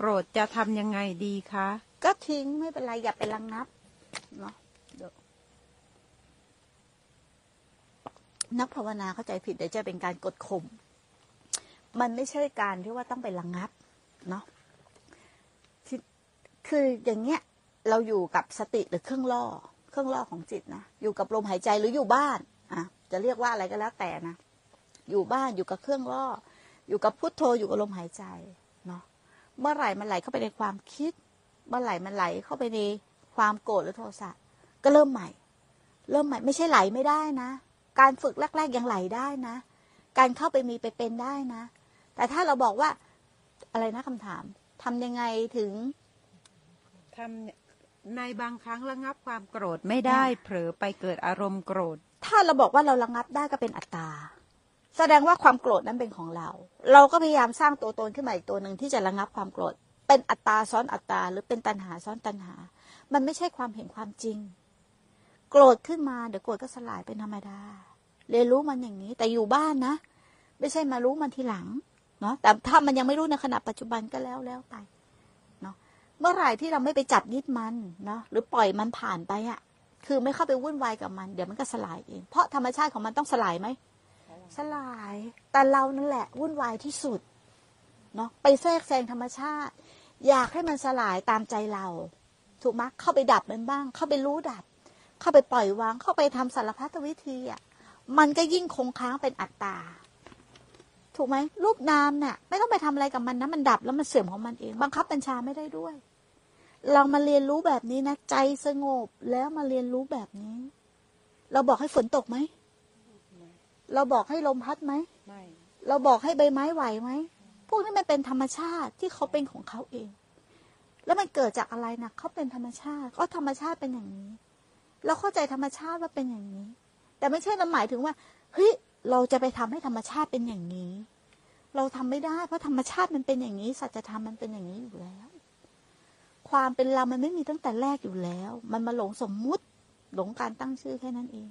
โกรธจะทำยังไงดีคะ ก็ทิ้งไม่เป็นไร อย่าไประงับเนาะเดี๋ยวนักภาวนาเข้าใจผิดเดี๋ยวจะเป็นการกดข่มมันไม่ใช่การที่ว่าต้องไประงับเนาะคืออย่างเงี้ย เราอยู่กับสติหรือเครื่องล่อ เครื่องล่อของจิตนะอยู่กับลมหายใจหรืออยู่บ้านอะจะเรียกว่าอะไรก็แล้วแต่นะอยู่บ้านอยู่กับเครื่องล่อ อยู่กับพุทโธอยู่กับลมหายใจเนาะ เมื่อไหร่มันไหลเข้าไปในความคิด เมื่อไหร่มันไหลเข้าไปในความโกรธหรือโทสะก็เริ่มใหม่ เริ่มใหม่ไม่ใช่ไหลไม่ได้นะ การฝึกแรก ๆยังไหลได้นะ การเข้าไปมีไปเป็นได้นะ แต่ถ้าเราบอกว่าอะไรนะคำถามทำยังไงถึงทำในบางครั้งระงับความโกรธไม่ได้เผลอไปเกิดอารมณ์โกรธ ถ้าเราบอกว่าเราระงับได้ก็เป็นอัตตา แสดงว่าความโกรธนั้นเป็นของเรา เราก็พยายามสร้างตัวตนขึ้นมาอีกตัวหนึ่งที่จะระงับความโกรธ เป็นอัตตาซ้อนอัตตา หรือเป็นตัณหาซ้อนตัณหา มันไม่ใช่ความเห็นความจริง โกรธขึ้นมาเดี๋ยวโกรธก็สลายเป็นธรรมดา เรียนรู้มันอย่างนี้ แต่อยู่บ้านนะ ไม่ใช่มารู้มันทีหลังเนาะแต่ถ้ามันยังไม่รู้ในขณะปัจจุบันก็แล้วแล้วไปเนาะเมื่อไหร่ที่เราไม่ไปจับยึดมันเนาะหรือปล่อยมันผ่านไปอะคือไม่เข้าไปวุ่นวายกับมัน เดี๋ยวมันก็สลายเองเพราะธรรมชาติของมันต้องสลายไหม สลาย แต่เรานั่นแหละ วุ่นวายที่สุดเนาะไปแทรกแซงธรรมชาติ อยากให้มันสลายตามใจเรา ถูกไหมเข้าไปดับมันบ้าง เข้าไปรู้ดับ เข้าไปปล่อยวาง เข้าไปทำสารพัดวิธีอะมันก็ยิ่งคงค้างเป็นอัตตา ถูกไหมรูปนามเนี่ยไม่ต้องไปทำอะไรกับมันนะมันดับแล้วมันเสื่อมของมันเอง บังคับบัญชาไม่ได้ด้วย เรามาเรียนรู้แบบนี้นะ ใจสงบแล้วมาเรียนรู้แบบนี้ เราบอกให้ฝนตกไหม เราบอกให้ลมพัดไหมไม่ เราบอกให้ใบไม้ไหวไหม พวกนี้มันเป็นธรรมชาติที่เขาเป็นของเขาเอง แล้วมันเกิดจากอะไรนะเขาเป็นธรรมชาติก็ธรรมชาติเป็นอย่างนี้ เราเข้าใจธรรมชาติว่าเป็นอย่างนี้ แต่ไม่ใช่เราหมายถึงว่าเฮ้ยเราจะไปทำให้ธรรมชาติเป็นอย่างนี้ เราทำไม่ได้ เพราะธรรมชาติมันเป็นอย่างนี้สัจธรรมมันเป็นอย่างนี้อยู่แล้ว ความเป็นเรามันไม่มีตั้งแต่แรกอยู่แล้ว มันมาหลงสมมุติหลงการตั้งชื่อแค่นั้นเอง